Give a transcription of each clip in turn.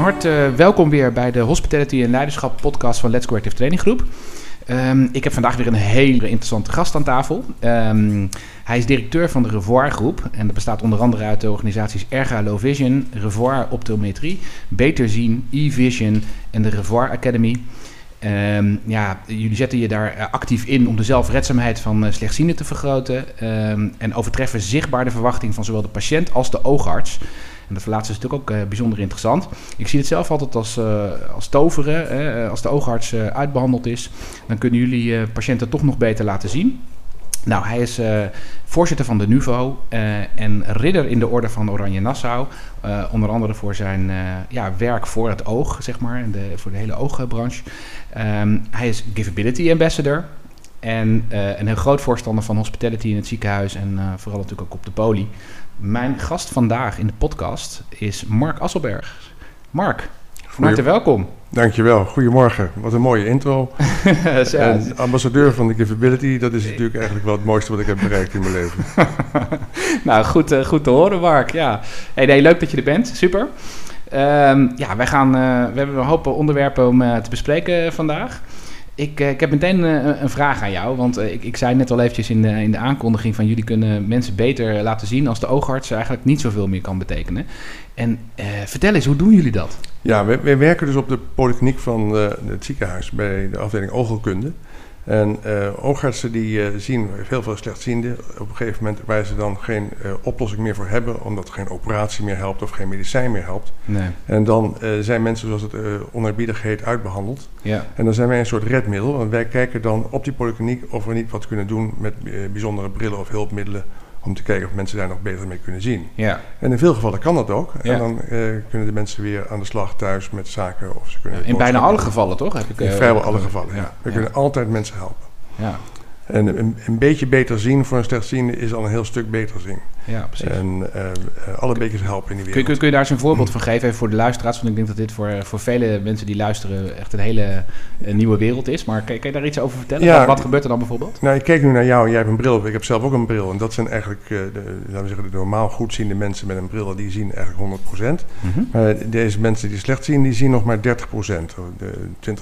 harte welkom weer bij de Hospitality en Leiderschap podcast van Let's Go Active Training Groep. Ehm, ik heb vandaag weer een hele interessante gast aan tafel. Ehm, hij is directeur van de Revoir Groep. En dat bestaat onder andere uit de organisaties Erga Low Vision, Revoir Optometrie, Beter Zien, E-Vision en de Revoir Academy. Ehm, ja, jullie zetten je daar eh, actief in om de zelfredzaamheid van uh, slechtzienden te vergroten. en overtreffen zichtbaar de verwachting van zowel de patiënt als de oogarts. En dat laatste is natuurlijk ook uh, bijzonder interessant. Ik zie het zelf altijd als, uh, als toveren. Hè. Als de oogarts uitbehandeld is, dan kunnen jullie patiënten toch nog beter laten zien. Nou, hij is voorzitter van de NUVO en ridder in de orde van Oranje Nassau. onder andere voor zijn ja, werk voor het oog, zeg maar, de, voor de hele oogbranche. Um, hij is Giveability Ambassador. En een heel groot voorstander van hospitality in het ziekenhuis en vooral natuurlijk ook op de poli. Mijn gast vandaag in de podcast is Mark Asselberg. Mark, van harte welkom. Dankjewel, goedemorgen. Wat een mooie intro. en ambassadeur van de Giveability, dat is natuurlijk eigenlijk wel het mooiste wat ik heb bereikt in mijn leven. nou, goed, uh, goed te horen, Mark. Ja. Hey, nee, leuk dat je er bent, super. Um, ja, wij gaan, uh, we hebben een hoop onderwerpen om uh, te bespreken vandaag. Ik, ik heb meteen een vraag aan jou, want ik, ik zei net al eventjes in de, in de aankondiging van jullie kunnen mensen beter laten zien als de oogarts eigenlijk niet zoveel meer kan betekenen. En vertel eens, hoe doen jullie dat? Ja, wij, wij werken dus op de polykliniek van het ziekenhuis bij de afdeling oogheelkunde. En uh, oogartsen die uh, zien heel veel slechtzienden. Op een gegeven moment waar ze dan geen uh, oplossing meer voor hebben, omdat geen operatie meer helpt of geen medicijn meer helpt. Nee. En dan zijn mensen, zoals het onerbiedig heet, uitbehandeld. Ja. En dan zijn wij een soort redmiddel. Want wij kijken dan op die polykliniek of we niet wat kunnen doen met bijzondere brillen of hulpmiddelen om te kijken of mensen daar nog beter mee kunnen zien. Ja. En in veel gevallen kan dat ook. Ja. En dan uh, kunnen de mensen weer aan de slag thuis met zaken. Of ze kunnen in bijna alle gevallen, toch? Heb ik, in uh, vrijwel alle gevallen, ja. We kunnen altijd mensen helpen. Ja. En een, een, beetje beter zien voor een slechtziende is al een heel stuk beter zien. Ja, precies. En uh, alle beetjes helpen in die wereld. Kun, kun, je daar eens een voorbeeld van geven even voor de luisteraars? Want ik denk dat dit voor, voor vele mensen die luisteren echt een hele uh, nieuwe wereld is. Maar kan, kan, je daar iets over vertellen? Ja, wat, wat, gebeurt er dan bijvoorbeeld? Nou, ik kijk nu naar jou en jij hebt een bril. Ik heb zelf ook een bril. En dat zijn eigenlijk, de, laten we zeggen, de normaal goedziende mensen met een bril. Die zien eigenlijk 100%. Mm -hmm. Maar deze mensen die slecht zien, die zien nog maar 30%. De 20%,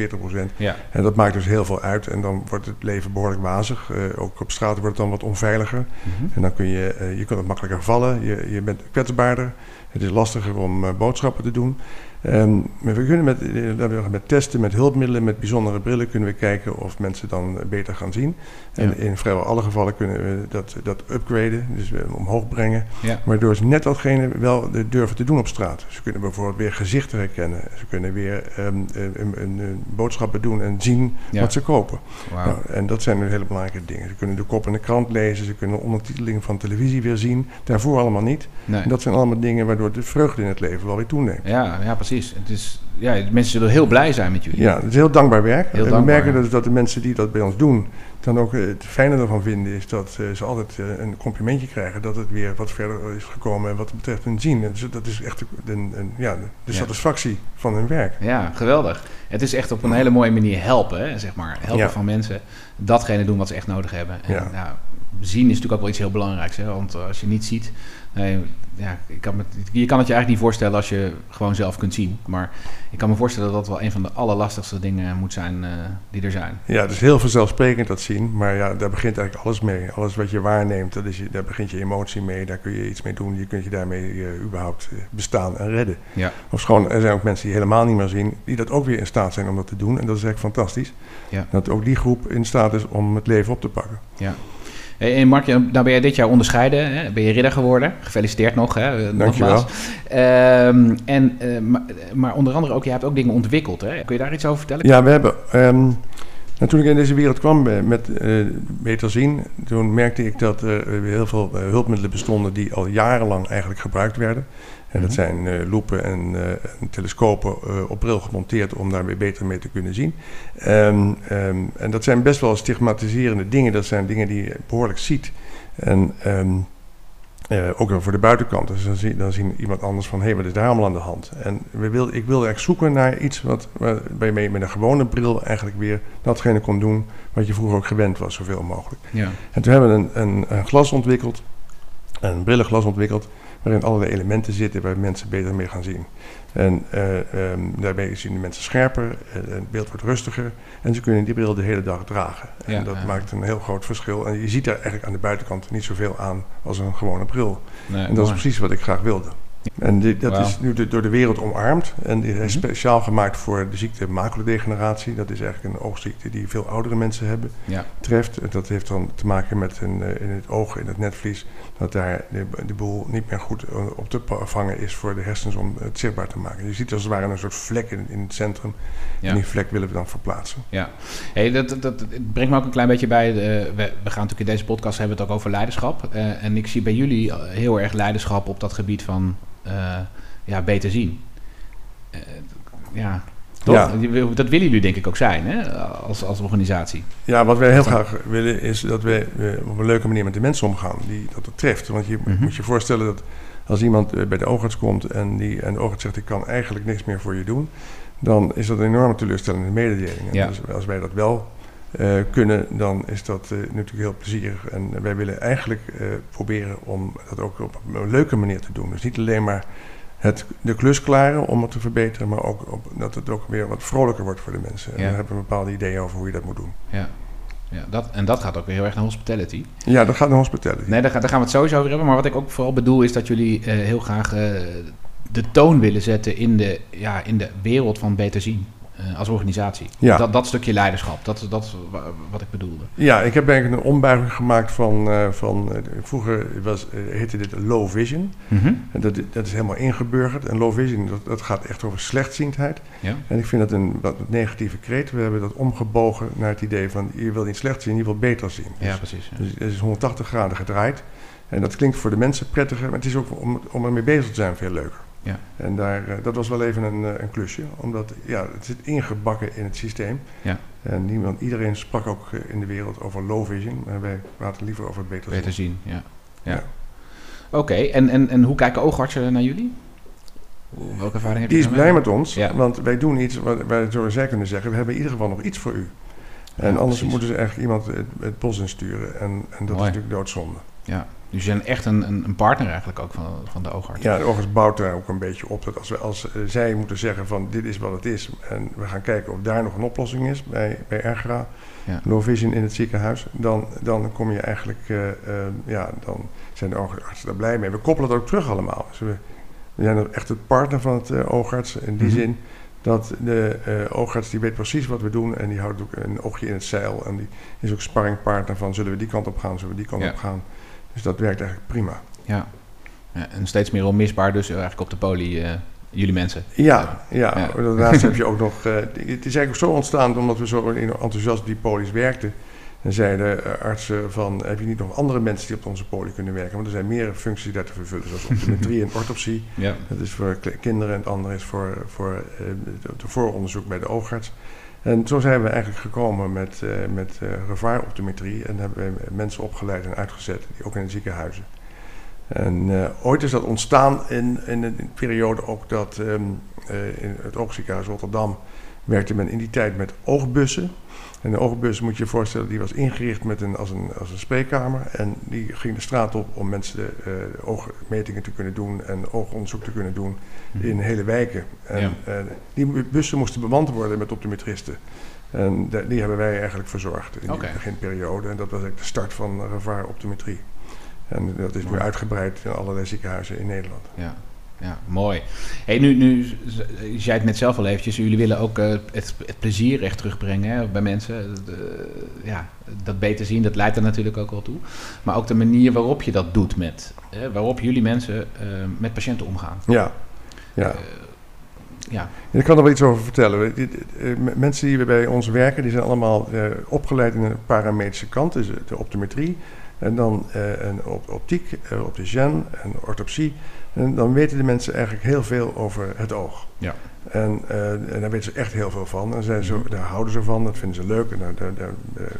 40%. Ja. En dat maakt dus heel veel uit. En dan wordt het leven behoorlijk wazig. ook op straat wordt het dan wat onveiliger. Mm -hmm. En dan kun je je kunt het makkelijker vallen, je, je bent kwetsbaarder. Het is lastiger om uh, boodschappen te doen. Um, maar we kunnen met, uh, met testen, met hulpmiddelen, met bijzondere brillen kunnen we kijken of mensen dan beter gaan zien. En ja. in vrijwel alle gevallen kunnen we dat, dat upgraden, dus omhoog brengen. Ja. Waardoor ze net datgene wel durven te doen op straat. Ze kunnen bijvoorbeeld weer gezichten herkennen. Ze kunnen weer um, een, een, een, boodschappen doen en zien ja. wat ze kopen. Wow. Nou, en dat zijn hele belangrijke dingen. Ze kunnen de kop in de krant lezen, ze kunnen ondertiteling van televisie weer zien. Daarvoor allemaal niet. Nee. En dat zijn allemaal dingen waardoor de vreugde in het leven wel weer toeneemt. Ja, ja precies. Het is, ja, mensen zullen heel blij zijn met jullie. Ja, het is heel dankbaar werk. Heel en dankbaar, we merken dus dat de mensen die dat bij ons doen, dan ook het fijne ervan vinden is dat ze altijd een complimentje krijgen dat het weer wat verder is gekomen wat betreft hun zien. Dus dat is echt een, een, ja, de satisfactie van hun werk. Ja, geweldig. Het is echt op een hele mooie manier helpen, hè, zeg maar. Helpen ja. van mensen datgene doen wat ze echt nodig hebben. En. Nou, zien is natuurlijk ook wel iets heel belangrijks. Hè? Want als je niet ziet, nee, ja, ik kan me, je kan het je eigenlijk niet voorstellen als je gewoon zelf kunt zien. Maar ik kan me voorstellen dat dat wel een van de allerlastigste dingen moet zijn uh, die er zijn. Ja, het is heel vanzelfsprekend dat zien. Maar ja, daar begint eigenlijk alles mee. Alles wat je waarneemt, dat is je, daar begint je emotie mee. Daar kun je iets mee doen. Je kunt je daarmee uh, überhaupt bestaan en redden. Ja. Of gewoon, er zijn ook mensen die helemaal niet meer zien, die dat ook weer in staat zijn om dat te doen. En dat is eigenlijk fantastisch. Ja. Dat ook die groep in staat is om het leven op te pakken. Ja. En Mark, nou ben jij dit jaar onderscheiden. Hè? Ben je ridder geworden. Gefeliciteerd nog. Hè? Dankjewel. Um, en, uh, maar, maar, onder andere ook, je hebt ook dingen ontwikkeld. Hè? Kun je daar iets over vertellen? Ja, we hebben... Um, nou, toen ik in deze wereld kwam met uh, Beter Zien, toen merkte ik dat er heel veel hulpmiddelen bestonden die al jarenlang eigenlijk gebruikt werden. En dat mhm. zijn uh, loepen en, uh, en telescopen uh, op bril gemonteerd om daar weer beter mee te kunnen zien. Um, um, en dat zijn best wel stigmatiserende dingen. Dat zijn dingen die je behoorlijk ziet. En um, ook voor de buitenkant. Dus dan, zie, dan zien iemand anders van, hé, hey, wat is daar allemaal aan de hand? En we wil, ik wilde echt zoeken naar iets wat, waarbij je met een gewone bril eigenlijk weer datgene kon doen wat je vroeger ook gewend was, zoveel mogelijk. Ja. En toen hebben we een, een, een glas ontwikkeld, een brillenglas ontwikkeld, waarin allerlei elementen zitten waar mensen beter mee gaan zien. En uh, um, daarbij zien de mensen scherper, het beeld wordt rustiger en ze kunnen die bril de hele dag dragen. Ja, en dat maakt een heel groot verschil. En je ziet daar eigenlijk aan de buitenkant niet zoveel aan als een gewone bril. Nee, en dat is precies wat ik graag wilde. En dat is nu door de wereld omarmd. En die is mhm. speciaal gemaakt voor de ziekte maculodegeneratie. Dat is eigenlijk een oogziekte die veel oudere mensen hebben, ja. treft. Dat heeft dan te maken met een, eh, in het oog, in het netvlies, dat daar de, de, boel niet meer goed eh, op te vangen is voor de hersens om het zichtbaar te maken. Je ziet als het ware een soort vlek in, in het centrum. En die vlek willen we dan verplaatsen. Ja, hey, dat, dat, dat brengt me ook een klein beetje bij. De, we, we, gaan natuurlijk in deze podcast hebben het ook over leiderschap. Uh, en ik zie bij jullie heel erg leiderschap op dat gebied van ja, beter zien. Uh, ja, toch? Ja. Dat willen jullie denk ik ook zijn, hè? Als, als organisatie. Ja, wat wij heel graag willen is dat we op een leuke manier met de mensen omgaan die dat het treft. Want je mm moet je voorstellen dat als iemand eh, bij de oogarts komt en, die, en de oogarts zegt ik kan eigenlijk niks meer voor je doen, dan is dat een enorme teleurstellende mededeling. Ja. Dus als wij dat wel uh, kunnen, dan is dat uh, natuurlijk heel plezierig. En wij willen eigenlijk uh, proberen om dat ook op een leuke manier te doen. Dus niet alleen maar het, de klus klaren om het te verbeteren, maar ook op, dat het ook weer wat vrolijker wordt voor de mensen. En daar hebben we bepaalde ideeën over hoe je dat moet doen. Ja. Ja, dat, en dat gaat ook weer heel erg naar hospitality. Ja, dat gaat naar hospitality. Nee, daar, daar gaan we het sowieso over hebben. Maar wat ik ook vooral bedoel is dat jullie heel graag de toon willen zetten in de, ja, in de wereld van beter zien. Eh, als organisatie. Ja. Dat, dat stukje leiderschap, dat is dat wat ik bedoelde. Ja, ik heb eigenlijk een ombuiging gemaakt van... Uh, van uh, vroeger was, heette dit low vision. Mm en dat, dat is helemaal ingeburgerd. En low vision, dat, dat gaat echt over slechtziendheid. Ja. En ik vind dat een wat negatieve kreet. We hebben dat omgebogen naar het idee van... je wil niet slecht zien, je wil beter zien. Dus, ja, precies. Dus het is 180 graden gedraaid. En dat klinkt voor de mensen prettiger... maar het is ook om, om ermee bezig te zijn veel leuker. Ja. En daar, eh, dat was wel even een, eh, een klusje, omdat ja, het zit ingebakken in het systeem. Ja. En niemand, iedereen sprak ook eh, in de wereld over low vision, maar wij praten liever over beter, beter zien. ja. ja. Oké, en, en, en hoe kijken oogartsen naar jullie? Welke ervaring heb je Die is blij met ons, want wij doen iets wat wij zo zij kunnen zeggen, we hebben in ieder geval nog iets voor u. En anders moeten ze echt iemand het, het bos insturen en, en dat is natuurlijk doodzonde. Ja, dus je bent echt een, een, partner eigenlijk ook van, van de oogarts. Ja, de oogarts bouwt daar ook een beetje op. Dat als, we, als uh, zij moeten zeggen van dit is wat het is... en we gaan kijken of daar nog een oplossing is bij, bij Ergra... Ja. Vision in het ziekenhuis... dan, dan kom je eigenlijk... Uh, uh, ja, dan zijn de oogartsen daar blij mee. We koppelen het ook terug allemaal. Dus we, we zijn echt het partner van het oogarts in die mm -hmm. zin... dat de oogarts die weet precies wat we doen... en die houdt ook een oogje in het zeil... en die is ook sparringpartner van... zullen we die kant op gaan, zullen we die kant ja. op gaan... Dus dat werkt eigenlijk prima. Ja. ja en steeds meer onmisbaar dus eigenlijk op de poli, uh, jullie mensen. Ja, ja. ja. daarnaast heb je ook nog... Uh, het is eigenlijk zo ontstaan omdat we zo enthousiast die polies werkten. En zeiden artsen van, heb je niet nog andere mensen die op onze poli kunnen werken? Want er zijn meer functies daar te vervullen, zoals optometrie en orthopsie. Ja. Dat is voor kinderen en het andere is voor, voor het vooronderzoek bij de oogarts. En zo zijn we eigenlijk gekomen met, uh, met gevaaroptometrie en hebben we mensen opgeleid en uitgezet, die ook in de ziekenhuizen. En uh, ooit is dat ontstaan in, in een periode ook dat um, in het oogziekenhuis Rotterdam werkte men in die tijd met oogbussen. En de oogbus moet je je voorstellen, die was ingericht met een, als, een, als een spreekkamer. En die ging de straat op om mensen de, uh, oogmetingen te kunnen doen en oogonderzoek te kunnen doen mhm. in hele wijken. En uh, die bussen moesten bemand worden met optometristen. En de, die hebben wij eigenlijk verzorgd in okay. die beginperiode. En dat was eigenlijk de start van gevaar optometrie. En dat is nu uitgebreid in allerlei ziekenhuizen in Nederland. Ja ja, mooi. Hey, nu, nu, je zei het net zelf al eventjes, jullie willen ook uh, het, het, plezier echt terugbrengen hè, bij mensen. De, ja, dat beter zien, dat leidt er natuurlijk ook wel toe. Maar ook de manier waarop je dat doet met, hè, waarop jullie mensen uh, met patiënten omgaan. Ja, ja. Uh, ja. Ik kan er wel iets over vertellen. Mensen die bij ons werken, die zijn allemaal opgeleid in een paramedische kant, dus de optometrie. En dan een optiek, opticien en orthopsie. En dan weten de mensen eigenlijk heel veel over het oog. Ja. En, uh, en daar weten ze echt heel veel van. En zijn ze, mhm. daar houden ze van, dat vinden ze leuk. En daar, daar, daar,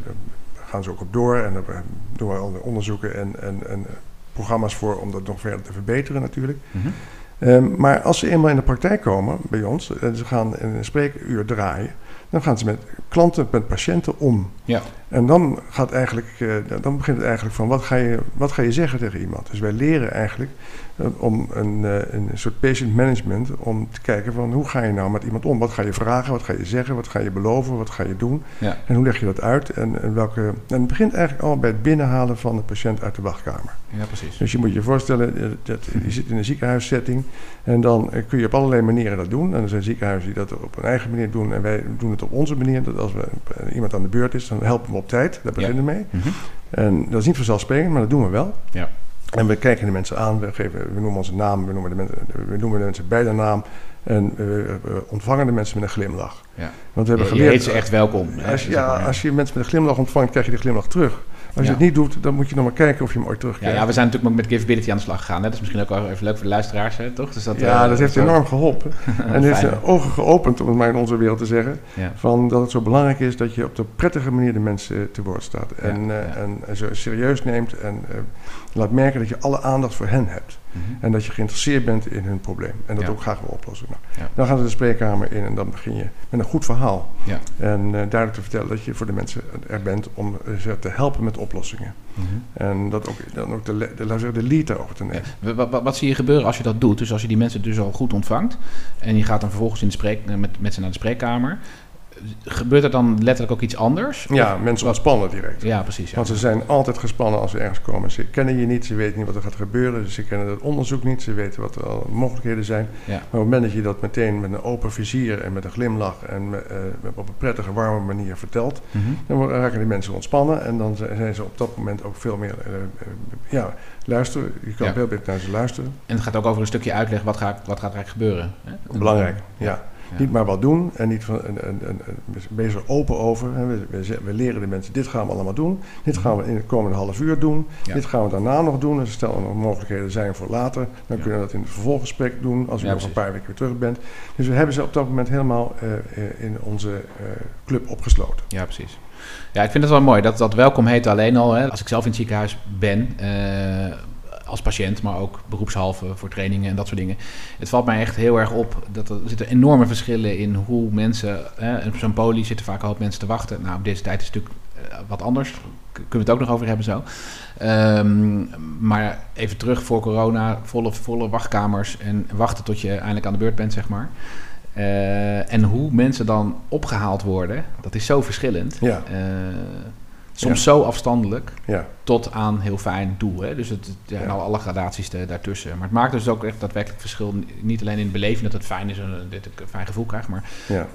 gaan ze ook op door. En daar doen we al onderzoeken en, en, en, programma's voor om dat nog verder te verbeteren natuurlijk. Mm -hmm. um, maar als ze eenmaal in de praktijk komen bij ons en ze gaan een spreekuur draaien, dan gaan ze met klanten, met patiënten om. Ja. En dan, gaat eigenlijk, uh, dan begint het eigenlijk van wat ga, je, wat ga je zeggen tegen iemand. Dus wij leren eigenlijk uh, om een, uh, een soort patient management, om te kijken van hoe ga je nou met iemand om? Wat ga je vragen, wat ga je zeggen, wat ga je beloven, wat ga je doen? Ja. En hoe leg je dat uit? En, en, welke, en het begint eigenlijk al bij het binnenhalen van de patiënt uit de wachtkamer. Ja, precies. Dus je moet je voorstellen, dat, je zit in een ziekenhuissetting en dan kun je op allerlei manieren dat doen. En er zijn ziekenhuizen die dat op een eigen manier doen en wij doen het op onze manier. Dat als we, iemand aan de beurt is, dan helpen we op tijd. Daar beginnen we mee. Mhm. En dat is niet vanzelfsprekend, maar dat doen we wel. Ja. En we kijken de mensen aan, we, geven, we noemen onze naam, we noemen de mensen, we noemen de mensen bij de naam. En we, ontvangen de mensen met een glimlach. Ja. Want we hebben Je, geleerd. je heet ze echt welkom. hè, Als je, zeg maar, ja, als je mensen met een glimlach ontvangt, krijg je die glimlach terug. Als je het niet doet, dan moet je nog maar kijken of je hem ooit terugkrijgt. ja, we zijn natuurlijk ook met Givability aan de slag gegaan. Hè? Dat is misschien ook wel even leuk voor de luisteraars, hè, toch? Dus dat, Ja, eh, dat heeft enorm geholpen. en heeft de ogen geopend, om het maar in onze wereld te zeggen. Van dat het zo belangrijk is dat je op de prettige manier de mensen te woord staat. En, eh, en, en ze serieus neemt en eh, laat merken dat je alle aandacht voor hen hebt. En dat je geïnteresseerd bent in hun probleem. En dat Ja. ook graag wil oplossen. Nou, Ja. Dan gaan ze de spreekkamer in en dan begin je met een goed verhaal. Ja. En eh, duidelijk te vertellen dat je voor de mensen er bent om eh, ze te helpen met oplossingen. Mhm. En dat ook, dan ook de, de, zeggen, de lead daarover te nemen. Wat, wat, wat zie je gebeuren als je dat doet? Dus als je die mensen dus al goed ontvangt en je gaat dan vervolgens in de spreek, met, met ze naar de spreekkamer, gebeurt er dan letterlijk ook iets anders? Ja, Of- mensen ontspannen direct. ja precies. Ja. Want ze zijn altijd gespannen als ze ergens komen. Ze kennen je niet, ze weten niet wat er gaat gebeuren. Ze kennen het onderzoek niet, ze weten wat er al mogelijkheden zijn. Ja. Maar op het moment dat je dat meteen met een open vizier en met een glimlach en eh, op een prettige, warme manier vertelt, Mhm. dan raken die mensen ontspannen en dan zijn ze op dat moment ook veel meer, eh, eh, ja, luisteren. Je kan Ja. veel beter naar ze luisteren. En het gaat ook over een stukje uitleggen wat gaat, wat gaat er eigenlijk gebeuren. Hè? Belangrijk, ja. Ja. Niet maar wat doen en niet van, en, en, en, wees er open over. We, we, we leren de mensen, dit gaan we allemaal doen. Dit gaan we in het komende half uur doen. Ja. Dit gaan we daarna nog doen. En stel er nog mogelijkheden zijn voor later, dan kunnen we dat in het vervolggesprek doen als u nog een paar weken weer terug bent. Dus we hebben ze op dat moment helemaal eh, eh, in onze eh, club opgesloten. Ja, precies. Ja, ik vind het wel mooi. Dat, dat welkom heet alleen al. Hè, als ik zelf in het ziekenhuis ben, als patiënt, maar ook beroepshalve voor trainingen en dat soort dingen. Het valt mij echt heel erg op dat er, zitten enorme verschillen in hoe mensen. Hè, op zo'n poli zitten vaak een hoop mensen te wachten. Nou, op deze tijd is het natuurlijk eh, wat anders. Kunnen we het ook nog over hebben zo. Ehm, maar even terug voor corona, volle, volle wachtkamers en wachten tot je eindelijk aan de beurt bent, zeg maar. Eh, en hoe mensen dan opgehaald worden, dat is zo verschillend. Ja, Eh, soms Ja. zo afstandelijk ja, tot aan heel fijn doel. Hè? Dus het, het- ja, nou, alle gradaties daartussen. Maar het maakt dus ook echt daadwerkelijk verschil. Niet alleen in de beleving dat het fijn is en eh, dat ik een fijn gevoel krijg. Maar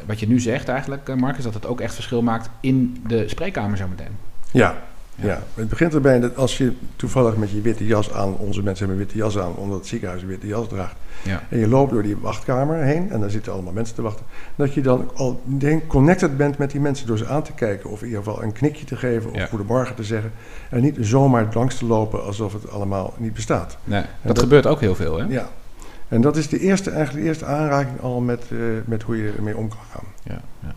wat je nu zegt eigenlijk, eh, Marcus, dat het ook echt verschil maakt in de spreekkamer zo meteen. Ja, Ja. het begint erbij dat als je toevallig met je witte jas aan, onze mensen hebben witte jas aan, omdat het ziekenhuis een witte jas draagt, Ja. en je loopt door die wachtkamer heen en daar zitten allemaal mensen te wachten, dat je dan al connected bent met die mensen door ze aan te kijken of in ieder geval een knikje te geven of Ja. goedemorgen te zeggen en niet zomaar langs te lopen alsof het allemaal niet bestaat. Nee, dat, dat- gebeurt ook heel veel. Hè? Ja. En dat is de eerste, eigenlijk de eerste aanraking al met, eh, met hoe je ermee om kan gaan. Ja, ja.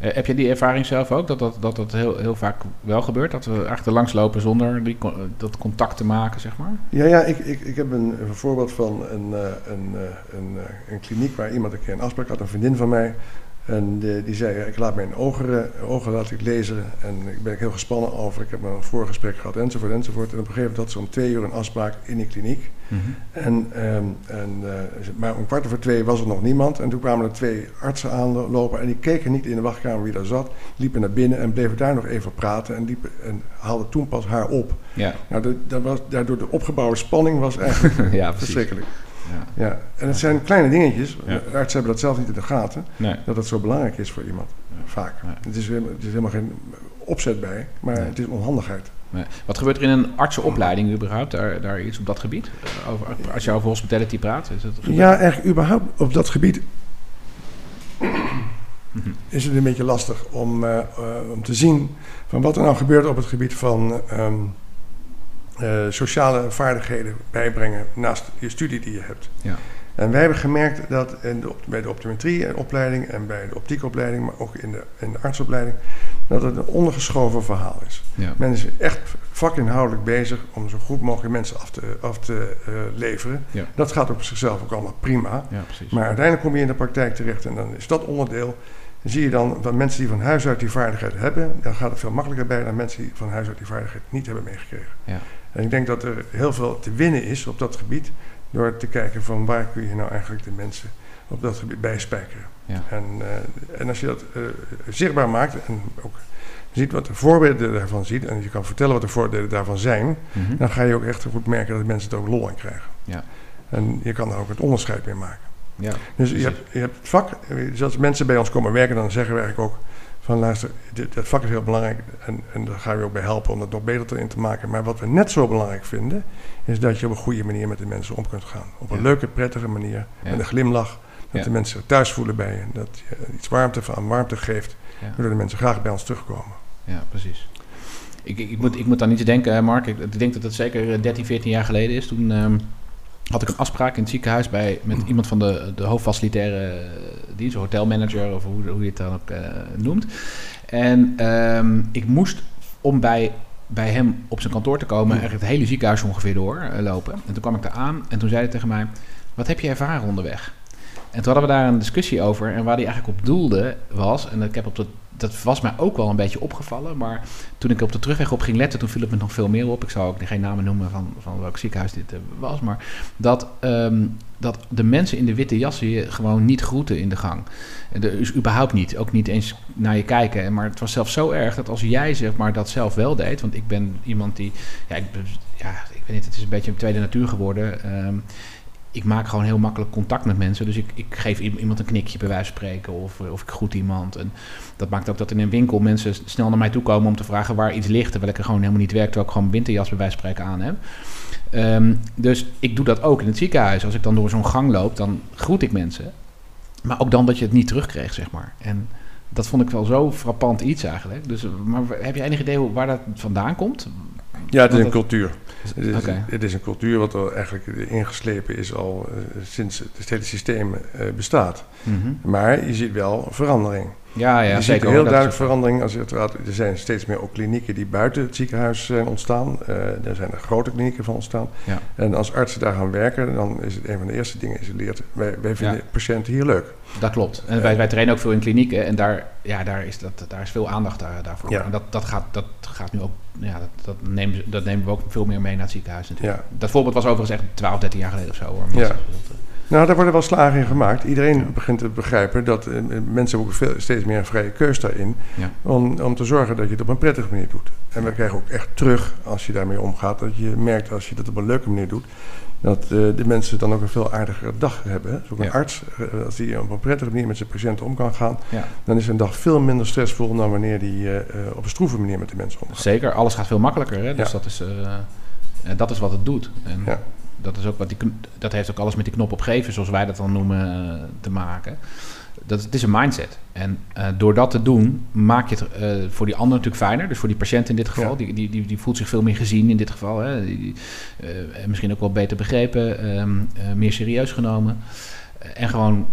Eh, heb je die ervaring zelf ook, dat dat, dat, dat heel, heel vaak wel gebeurt? Dat we eigenlijk er langs lopen zonder die, con- dat contact te maken, zeg maar? Ja, ja ik, ik, ik heb een, voorbeeld van een, eh, een, eh, een, eh, een kliniek waar iemand een keer een afspraak had, een vriendin van mij. En die, die zei, ik laat mijn ogen, eh, ogen laat ik lezen en ik ben ik heel gespannen over. Ik heb een voorgesprek gehad enzovoort enzovoort. En op een gegeven moment had ze om twee uur een afspraak in die kliniek. En, ehm, en, eh, maar om kwart over twee was er nog niemand. En toen kwamen er twee artsen aanlopen. En die keken niet in de wachtkamer wie daar zat. Liepen naar binnen en bleven daar nog even praten. En, liepen, en haalden toen pas haar op. Ja, Nou, de, dat was, daardoor de opgebouwde spanning was eigenlijk ja verschrikkelijk. Ja. Ja. En het zijn kleine dingetjes. Ja. De artsen hebben dat zelf niet in de gaten. Nee. Dat het zo belangrijk is voor iemand. Vaak. Het, is, helemaal- het is helemaal geen opzet bij. Maar Nee. het is onhandigheid. Nee. Wat gebeurt er in een artsenopleiding überhaupt, daar, daar iets op dat gebied? Over, als je over hospitality praat? Is het, Ja, eigenlijk überhaupt op dat gebied Mhm. is het een beetje lastig om, eh, eh, om te zien van wat er nou gebeurt op het gebied van ehm, eh, sociale vaardigheden bijbrengen naast je studie die je hebt. Ja. En wij hebben gemerkt dat in de, bij de optometrie-opleiding en bij de optiekopleiding, maar ook in de, in de artsopleiding, dat het een ondergeschoven verhaal is. Ja. Men is echt vakinhoudelijk bezig om zo goed mogelijk mensen af te, af te eh, leveren. Ja. Dat gaat op zichzelf ook allemaal prima. ja. Maar uiteindelijk kom je in de praktijk terecht en dan is dat onderdeel zie je dan van mensen die van huis uit die vaardigheid hebben, dan gaat het veel makkelijker bij dan mensen die van huis uit die vaardigheid niet hebben meegekregen. Ja. En ik denk dat er heel veel te winnen is op dat gebied door te kijken van waar kun je nou eigenlijk de mensen op dat gebied bijspijkeren. Ja. En, uh, en als je dat uh, zichtbaar maakt en ook ziet wat de voordelen daarvan ziet en je kan vertellen wat de voordelen daarvan zijn, mm -hmm. dan ga je ook echt goed merken dat mensen het ook lol in krijgen. Ja. En je kan daar ook het onderscheid mee maken. Ja, dus je hebt, je hebt het vak, als mensen bij ons komen werken, dan zeggen we eigenlijk ook van luister, dit, dat vak is heel belangrijk en, en daar gaan we ook bij helpen om dat nog beter in te maken. Maar wat we net zo belangrijk vinden, is dat je op een goede manier met de mensen om kunt gaan. Op een Ja. leuke, prettige manier, Ja. met een glimlach. Dat Ja. de mensen zich thuis voelen bij je. Dat je iets warmte van warmte geeft, waardoor de mensen graag bij ons terugkomen. Ja, precies. Ik, ik, moet, ik moet aan iets denken, Mark. Ik, ik denk dat het zeker eh, 13, 14 jaar geleden is. Toen ehm, had ik een afspraak in het ziekenhuis bij, met iemand van de, de hoofdfacilitaire eh, dienst, hotelmanager of hoe, hoe je het dan ook eh, noemt. En ehm, ik moest om bij, bij hem op zijn kantoor te komen, eigenlijk het hele ziekenhuis ongeveer doorlopen. En toen kwam ik daar aan en toen zei hij tegen mij: Wat heb je ervaren onderweg? En toen hadden we daar een discussie over. En waar hij eigenlijk op doelde was, en ik heb op de, dat was mij ook wel een beetje opgevallen. Maar toen ik op de terugweg op ging letten, toen viel het me nog veel meer op. Ik zou ook geen namen noemen van, van welk ziekenhuis dit eh, was. Maar dat, ehm, dat de mensen in de witte jassen je gewoon niet groeten in de gang. Dus überhaupt niet. Ook niet eens naar je kijken. Maar het was zelfs zo erg dat als jij zeg maar, dat zelf wel deed. Want ik ben iemand die. Ja, ik, ja, ik weet niet, het is een beetje een tweede natuur geworden. Ehm, ik maak gewoon heel makkelijk contact met mensen. Dus ik, ik geef iemand een knikje bij wijze van spreken. Of, of ik groet iemand. En dat maakt ook dat in een winkel mensen snel naar mij toe komen om te vragen waar iets ligt. Terwijl ik er gewoon helemaal niet werk. Terwijl ik gewoon winterjas bij wijze van spreken aan heb. Ehm, dus ik doe dat ook in het ziekenhuis. Als ik dan door zo'n gang loop, dan groet ik mensen. Maar ook dan dat je het niet terugkreeg, zeg maar. En dat vond ik wel zo frappant iets eigenlijk. Dus, eh, maar heb je enig idee waar dat vandaan komt? Ja, het is een cultuur. Het is, Oké. het is een cultuur wat al eigenlijk ingeslepen is al eh, sinds het hele systeem eh, bestaat. Mhm. Maar je ziet wel verandering. Ja, ja, je zeker. heel duidelijk verandering. Als je het raadt, er zijn steeds meer ook klinieken die buiten het ziekenhuis zijn ontstaan. Eh, er zijn er grote klinieken van ontstaan. Ja. En als artsen daar gaan werken, dan is het een van de eerste dingen is je leert. Wij, wij vinden Ja. patiënten hier leuk. Dat klopt. En wij, wij trainen ook veel in klinieken en daar, ja, daar, is, dat, daar is veel aandacht daar, daarvoor. Ja. En dat, dat, gaat, dat gaat nu ook, ja, dat, dat, nemen, dat nemen we ook veel meer mee naar het ziekenhuis natuurlijk. Ja. Dat voorbeeld was overigens echt 12, 13 jaar geleden of zo hoor. Ja. Dat- Nou, daar worden wel slagen in gemaakt. Iedereen Ja. begint te begrijpen dat eh, mensen hebben ook veel, steeds meer een vrije keus daarin. Ja. Om, om te zorgen dat je het op een prettige manier doet. En we krijgen ook echt terug als je daarmee omgaat. Dat je merkt als je dat op een leuke manier doet. Dat eh, de mensen dan ook een veel aardigere dag hebben. Dus ook een Ja. arts, eh, als die op een prettige manier met zijn patiënten om kan gaan. Dan is een dag veel minder stressvol dan wanneer die eh, eh, op een stroeve manier met de mensen omgaat. Zeker, alles gaat veel makkelijker. Hè? Dus dat, is, eh, eh, dat is wat het doet. En Ja. Dat, is ook wat die, dat heeft ook alles met die knop op geven, zoals wij dat dan noemen, eh, te maken. Dat, het is een mindset. En eh, door dat te doen, maak je het eh, voor die ander natuurlijk fijner. Dus voor die patiënt in dit geval. Ja. Die, die, die, die voelt zich veel meer gezien in dit geval. Hè? Die, misschien ook wel beter begrepen, ehm, eh, meer serieus genomen. En gewoon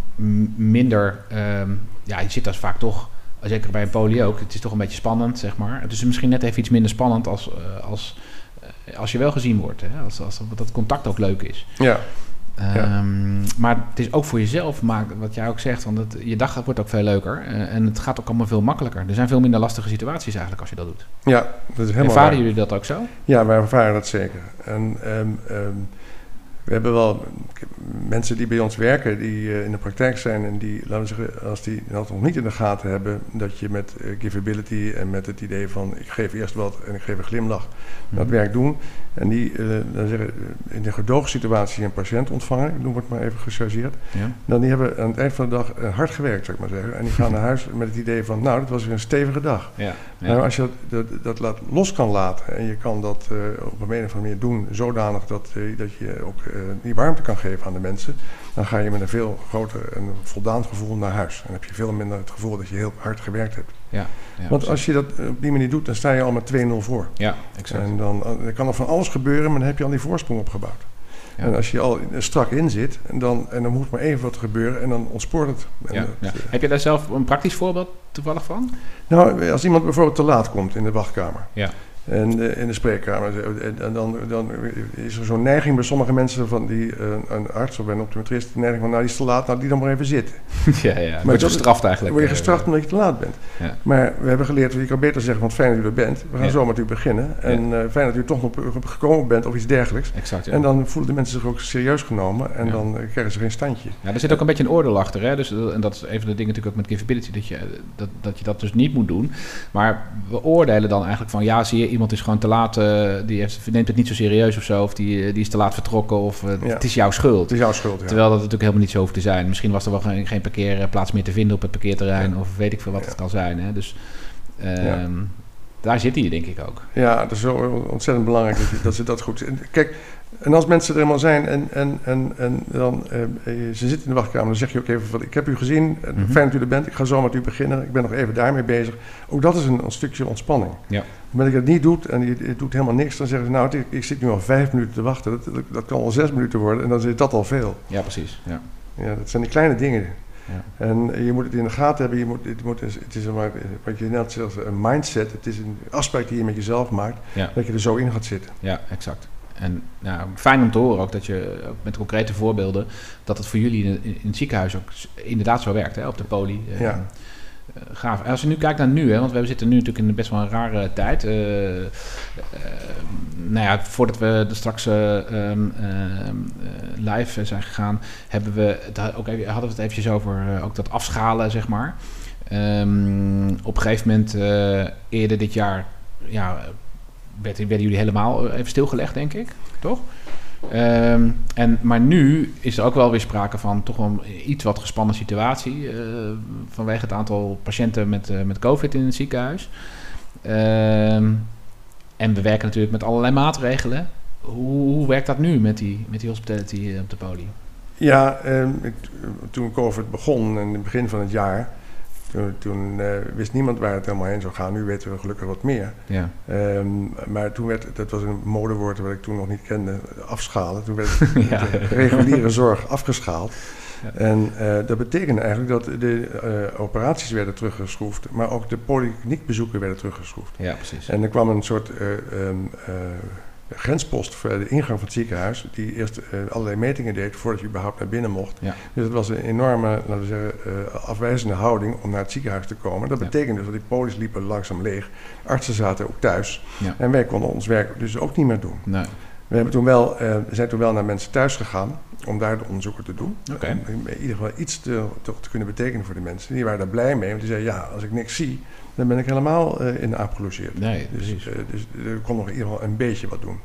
minder... ehm, ja, je zit daar vaak toch... Zeker bij een poli ook. Het is toch een beetje spannend, zeg maar. Het is misschien net even iets minder spannend als, als, als je wel gezien wordt. Hè? Als, als dat contact ook leuk is. Ja, Ehm, Maar het is ook voor jezelf, maakt, wat jij ook zegt, want het, je dag wordt ook veel leuker. eh, en het gaat ook allemaal veel makkelijker. Er zijn veel minder lastige situaties eigenlijk als je dat doet. ja, dat is helemaal Ervaren waar. jullie dat ook zo? Ja, wij ervaren dat zeker. En ehm, we hebben wel mensen die bij ons werken, die eh, in de praktijk zijn en die, laten we zeggen, als die dat nog niet in de gaten hebben, dat je met eh, givability en met het idee van ik geef eerst wat en ik geef een glimlach, dat Mhm. werk doen. En die eh, laten we zeggen, eh, in een gedoogsituatie een patiënt ontvangen, ik noem het maar even gechargeerd, Ja. dan die hebben aan het eind van de dag eh, hard gewerkt, zou ik maar zeggen. En die gaan naar huis met het idee van, nou, dat was weer een stevige dag. Ja. Ja. Nou, als je dat, dat, dat laat, los kan laten en je kan dat eh, op een of andere manier doen zodanig dat, eh, dat je ook eh, die warmte kan geven aan de mensen, dan ga je met een veel groter en voldaan gevoel naar huis. En heb je veel minder het gevoel dat je heel hard gewerkt hebt. Ja. Ja, Want als je dat eh, op die manier doet, dan sta je al met 2-0 voor. ja, exact. En dan, eh, dan kan er van alles gebeuren, maar dan heb je al die voorsprong opgebouwd. Ja. En als je al strak in zit, en dan, en dan moet maar even wat gebeuren en dan ontspoort het. Ja. eh, Heb je daar zelf een praktisch voorbeeld toevallig van? Nou, als iemand bijvoorbeeld te laat komt in de wachtkamer. Ja. En uh, in de spreekkamer. En, dan, dan, is er zo'n neiging bij sommige mensen van die uh, een arts of bij een optometrist, de neiging van nou die is te laat, nou die dan maar even zitten. ja, ja. Maar je gestraft eigenlijk. Word je gestraft omdat je te laat bent. Ja. Maar we hebben geleerd, je kan beter zeggen, want fijn dat u er bent. We gaan ja. zo met u beginnen. En fijn dat u toch nog gekomen bent of iets dergelijks. Exact. En dan voelen de mensen zich ook serieus genomen en dan krijgen ze geen standje. Ja, er zit ook een beetje een oordeel achter. Hè? Dus, en dat is een van de dingen natuurlijk ook met givability, dat je dat, dat je dat dus niet moet doen. Maar we oordelen dan eigenlijk van ja, zie je, iemand is gewoon te laat, uh, die heeft, neemt het niet zo serieus of zo, of die, die is te laat vertrokken, of uh, ja. het is jouw schuld. Het is jouw schuld, ja. Terwijl dat natuurlijk helemaal niet zo hoeft te zijn. Misschien was er wel geen, geen parkeerplaats meer te vinden op het parkeerterrein, ja. of weet ik veel wat het kan zijn. Hè? Dus uh, daar zit hij denk ik ook. Ja, dat is zo ontzettend belangrijk dat, je, dat ze dat goed... Kijk, en als mensen er eenmaal zijn en, en, en, en dan, uh, ze zitten in de wachtkamer, dan zeg je ook even van, ik heb u gezien, mm -hmm. fijn dat u er bent, ik ga zo met u beginnen, ik ben nog even daarmee bezig. Ook dat is een, een stukje ontspanning. Ja. Wanneer ik dat niet doe en je, doet helemaal niks, dan zeggen ze, nou, ik, ik, zit nu al vijf minuten te wachten, dat, dat, dat, kan al zes minuten worden en dan is dat al veel. Ja, precies. Ja, ja dat zijn die kleine dingen. Ja. En je moet het in de gaten hebben, je moet, het, moet, het is maar, wat je net zegt, een mindset, het is een afspraak die je met jezelf maakt, ja. dat je er zo in gaat zitten. Ja, exact. En nou, fijn om te horen ook dat je met concrete voorbeelden, dat het voor jullie in, in het ziekenhuis ook inderdaad zo werkt, hè, op de poli. Ja. Uh, gaaf. Als je nu kijkt naar nu, hè, want we zitten nu natuurlijk in best wel een rare tijd. Uh, nou ja, voordat we straks um, live zijn gegaan, hebben we het ook even, hadden we het eventjes over ook dat afschalen, zeg maar. Um, op een gegeven moment eerder dit jaar, ja, werden, werden jullie helemaal even stilgelegd, denk ik, toch? Um, en, maar nu is er ook wel weer sprake van toch een iets wat gespannen situatie uh, vanwege het aantal patiënten met, uh, met COVID in het ziekenhuis. Um, en we werken natuurlijk met allerlei maatregelen. Hoe, hoe werkt dat nu met die, met die hospitality op de poli? Ja, um, ik, toen COVID begon in het begin van het jaar, toen, toen uh, wist niemand waar het helemaal heen zou gaan. Nu weten we gelukkig wat meer. Ja. Um, maar toen werd, dat was een modewoord wat ik toen nog niet kende, afschalen. Toen werd ja. de reguliere zorg afgeschaald. Ja. En uh, dat betekende eigenlijk dat de uh, operaties werden teruggeschroefd, maar ook de polykliniekbezoeken werden teruggeschroefd. Ja, precies. En er kwam een soort um, grenspost voor de ingang van het ziekenhuis, die eerst uh, allerlei metingen deed voordat je überhaupt naar binnen mocht. Ja. Dus het was een enorme, laten we zeggen, uh, afwijzende houding om naar het ziekenhuis te komen. Dat ja. betekende dus dat die polies liepen langzaam leeg. Artsen zaten ook thuis. Ja. En wij konden ons werk dus ook niet meer doen. Nee. We hebben toen wel, uh, zijn toen wel naar mensen thuis gegaan om daar de onderzoeken te doen. Okay. Om in ieder geval iets te, te, te, kunnen betekenen voor de mensen. Die waren daar blij mee, want die zeiden ja, als ik niks zie, dan ben ik helemaal uh, in de aap gelogeerd. Nee, dus, uh, dus er kon nog in ieder geval een beetje wat doen.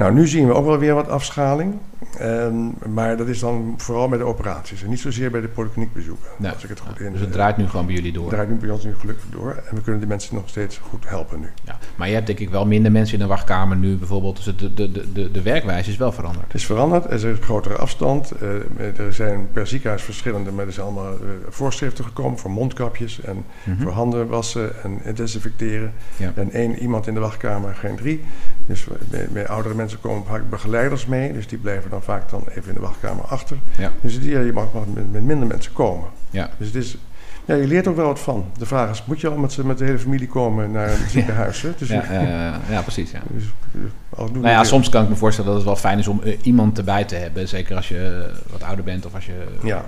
Nou, nu zien we ook wel weer wat afschaling. Um, maar dat is dan vooral bij de operaties en niet zozeer bij de polykliniekbezoeken. Nee. Als ik het goed in. Dus het draait nu gewoon bij jullie door. Het draait nu bij ons nu gelukkig door. En we kunnen de mensen nog steeds goed helpen nu. Ja, maar je hebt denk ik wel minder mensen in de wachtkamer nu bijvoorbeeld. Dus de, de, de, de werkwijze is wel veranderd. Het is veranderd. Er is een grotere afstand. Uh, er zijn per ziekenhuis verschillende, maar er zijn allemaal uh, voorschriften gekomen voor mondkapjes en mm-hmm. voor handen wassen en desinfecteren. Ja. En één iemand in de wachtkamer, geen drie. Dus bij, bij oudere mensen komen vaak begeleiders mee. Dus die blijven dan vaak dan even in de wachtkamer achter. Ja. Dus die, je mag, mag met, met, minder mensen komen. Ja. Dus het is, ja, je leert ook wel wat van. De vraag is, moet je al met, met de hele familie komen naar het ziekenhuis? Ja. Dus ja, ja, ja, ja, precies. Ja. Dus, nou ja, soms kan ik me voorstellen dat het wel fijn is om uh, iemand erbij te hebben. Zeker als je uh, wat ouder bent of als je ja.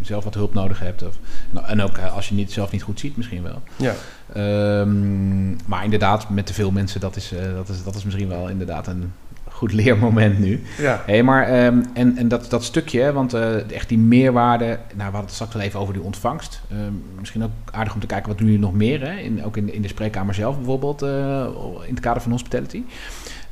zelf wat hulp nodig hebt. Of, nou, en ook als je niet, zelf niet goed ziet misschien wel. Ja. Um, maar inderdaad, met te veel mensen, dat is, dat, is, dat is misschien wel inderdaad een goed leermoment nu. Ja. Hey, maar um, en, en dat, dat stukje, want uh, echt die meerwaarde. Nou, we hadden het straks al even over die ontvangst. Um, misschien ook aardig om te kijken wat doen jullie nog meer, hè? In, ook in, in de spreekkamer zelf bijvoorbeeld, uh, in het kader van hospitality.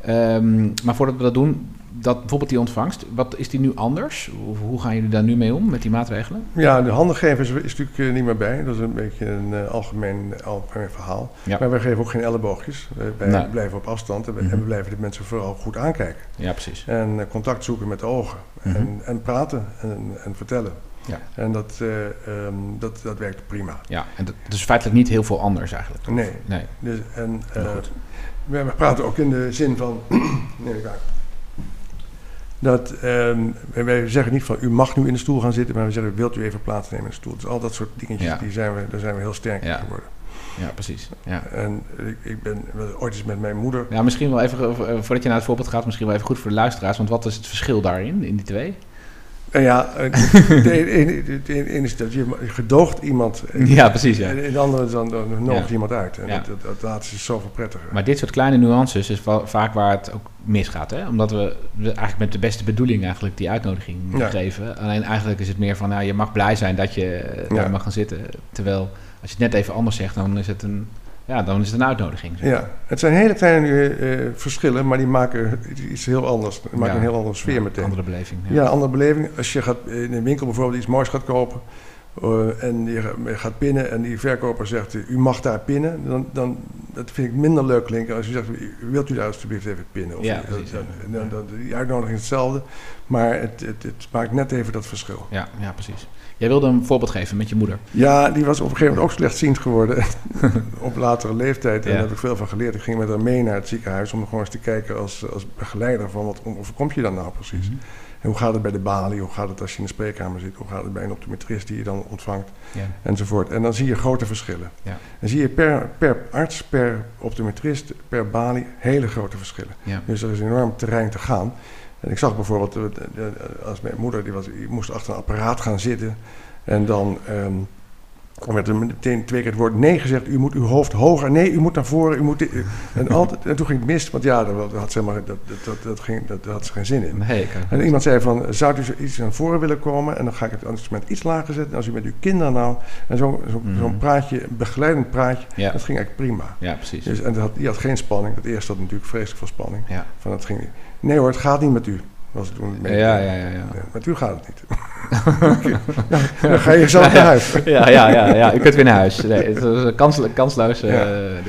Um, maar voordat we dat doen, dat bijvoorbeeld die ontvangst, wat is die nu anders? Hoe, hoe gaan jullie daar nu mee om met die maatregelen? Ja, de handengeven is, is natuurlijk uh, niet meer bij. Dat is een beetje een uh, algemeen, algemeen verhaal. Ja. Maar wij geven ook geen elleboogjes. Wij Nee. blijven op afstand en we, Mhm. en we blijven de mensen vooral goed aankijken. Ja, precies. En uh, contact zoeken met de ogen. Mhm. En, en praten en, en vertellen. Ja. En dat, uh, um, dat, dat werkt prima. Ja, en dat is feitelijk niet heel veel anders eigenlijk. Toch? Nee. nee. Dus, en, uh, goed. We, praten ook in de zin van. nee, ik dat um, wij zeggen niet van u mag nu in de stoel gaan zitten, maar we zeggen wilt u even plaatsnemen in de stoel. Dus al dat soort dingetjes, Ja. die zijn we, daar zijn we heel sterk in geworden. Ja, precies. Ja. En ik, ik ben ooit eens met mijn moeder... Ja, misschien wel even, eh, voordat je naar het voorbeeld gaat, misschien wel even goed voor de luisteraars. Want wat is het verschil daarin, in die twee? En ja, de ene is dat je gedoogt iemand. Ja, precies. Ja. En de andere dan, dan iemand uit. En dat, dat, dat laatste is zoveel prettiger. Maar dit soort kleine nuances is vaak waar het ook misgaat. Hè? Omdat we, eigenlijk met de beste bedoeling eigenlijk die uitnodiging geven. Alleen eigenlijk is het meer van, nou, je mag blij zijn dat je daar mag gaan zitten. Terwijl als je het net even anders zegt, dan is het een ja, dan is het een uitnodiging. Ja, het zijn hele kleine uh, verschillen, maar die maken iets heel anders. Die maken een heel andere sfeer ja, meteen. Andere beleving. Ja. andere beleving. Als je gaat in een winkel bijvoorbeeld iets moois gaat kopen uh, en je gaat pinnen en die verkoper zegt u mag daar pinnen, dan, dan dat vind ik minder leuk klinken als je zegt wilt u daar alsjeblieft even pinnen. Of ja, precies, dan, dan, die uitnodiging is hetzelfde, maar het, het, het maakt net even dat verschil. Ja, ja precies. Jij wilde een voorbeeld geven met je moeder. Ja, die was op een gegeven moment ook slechtziend geworden. op latere leeftijd. En daar heb ik veel van geleerd. Ik ging met haar mee naar het ziekenhuis om gewoon eens te kijken als, als begeleider van wat overkomt je dan nou precies. Mhm. En hoe gaat het bij de balie? Hoe gaat het als je in de spreekkamer zit? Hoe gaat het bij een optometrist die je dan ontvangt? Ja. Enzovoort. En dan zie je grote verschillen. Ja. En zie je per, per arts, per optometrist, per balie hele grote verschillen. Ja. Dus er is een enorm terrein te gaan. En ik zag bijvoorbeeld, eh, als mijn moeder, die, was, moest achter een apparaat gaan zitten. En dan um, werd er meteen twee keer het woord nee gezegd. U moet uw hoofd hoger. Nee, u moet naar voren. U moet en, altijd, en toen ging het mis, want ja, dat, had, ze maar, dat, dat, dat, ging, dat, had ze geen zin in. Nee, en iemand zei van, zou u iets naar voren willen komen? En dan ga ik het instrument iets lager zetten. En als u met uw kinderen nou... En zo'n zo, mm. zo'n praatje, een begeleidend praatje, ja. dat ging eigenlijk prima. Ja, precies. Dus, en dat, die had geen spanning. Dat eerste had natuurlijk vreselijk veel spanning. Ja. Van, dat ging, nee hoor, het gaat niet met u. Was het toen ja, ja, ja, ja. Met u gaat het niet. dan ga je zelf naar huis. ja, ja, ja, ja, u kunt weer naar huis. Nee, het kanslo kansloos. Uh,